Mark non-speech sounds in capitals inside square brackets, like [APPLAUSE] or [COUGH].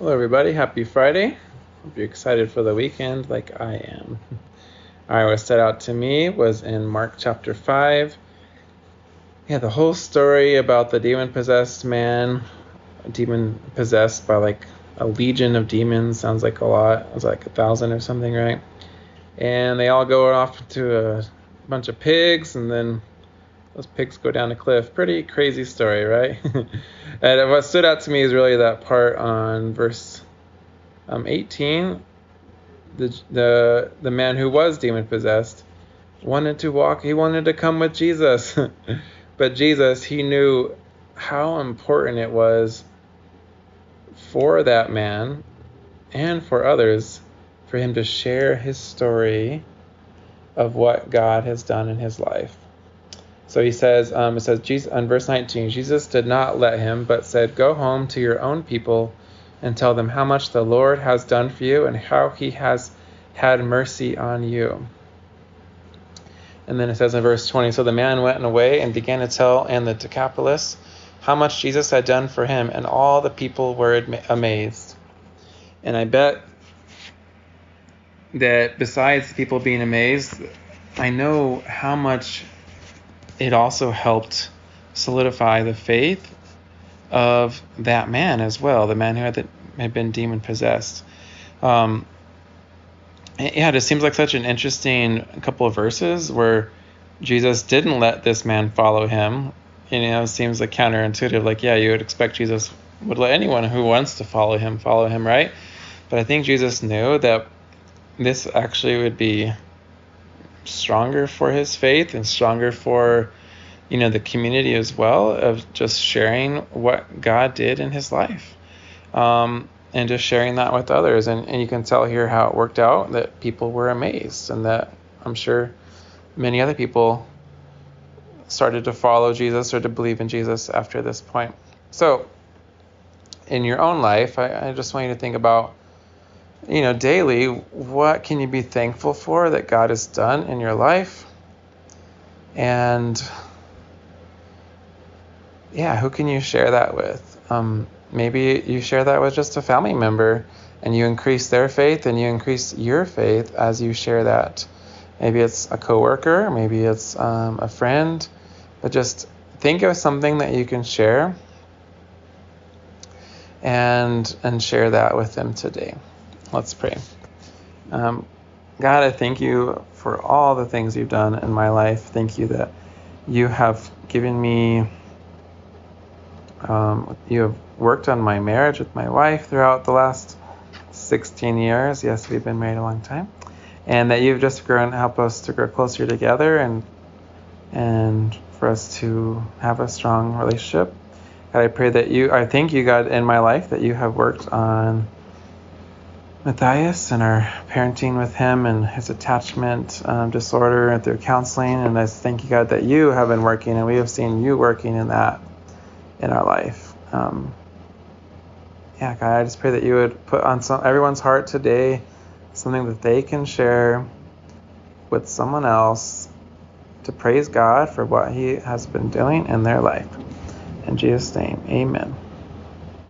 Hello, everybody. Happy Friday. Hope you're excited for the weekend like I am. All right, what stood out to me was in Mark chapter 5. Yeah, the whole story about the demon possessed man, demon possessed by like a legion of demons. Sounds like a lot. It was like a thousand or something, right? And they all go off to a bunch of pigs, and then those pigs go down a cliff. Pretty crazy story, right? [LAUGHS] and what stood out to me is really that part on verse um, 18. The, the the man who was demon possessed wanted to walk. He wanted to come with Jesus, [LAUGHS] but Jesus he knew how important it was for that man and for others for him to share his story of what God has done in his life. So he says, um, it says, Jesus, on verse 19, Jesus did not let him, but said, Go home to your own people and tell them how much the Lord has done for you and how he has had mercy on you. And then it says in verse 20, So the man went away and began to tell in the Decapolis how much Jesus had done for him, and all the people were amazed. And I bet that besides people being amazed, I know how much it also helped solidify the faith of that man as well, the man who had, the, had been demon possessed. Um, yeah, it just seems like such an interesting couple of verses where Jesus didn't let this man follow him. You know, it seems like counterintuitive. Like, yeah, you would expect Jesus would let anyone who wants to follow him follow him, right? But I think Jesus knew that this actually would be stronger for his faith and stronger for you know the community as well of just sharing what God did in his life um, and just sharing that with others. And, and you can tell here how it worked out that people were amazed and that I'm sure many other people started to follow Jesus or to believe in Jesus after this point. So in your own life I, I just want you to think about you know, daily, what can you be thankful for that God has done in your life? And yeah, who can you share that with? Um, maybe you share that with just a family member and you increase their faith and you increase your faith as you share that. Maybe it's a coworker, maybe it's um, a friend, but just think of something that you can share and and share that with them today. Let's pray. Um, God, I thank you for all the things you've done in my life. Thank you that you have given me, um, you have worked on my marriage with my wife throughout the last 16 years. Yes, we've been married a long time. And that you've just grown, helped us to grow closer together and and for us to have a strong relationship. God, I pray that you, I thank you, God, in my life that you have worked on Matthias and our parenting with him and his attachment um, disorder through counseling. And I thank you, God, that you have been working and we have seen you working in that in our life. Um, yeah, God, I just pray that you would put on some, everyone's heart today something that they can share with someone else to praise God for what He has been doing in their life. In Jesus' name, amen.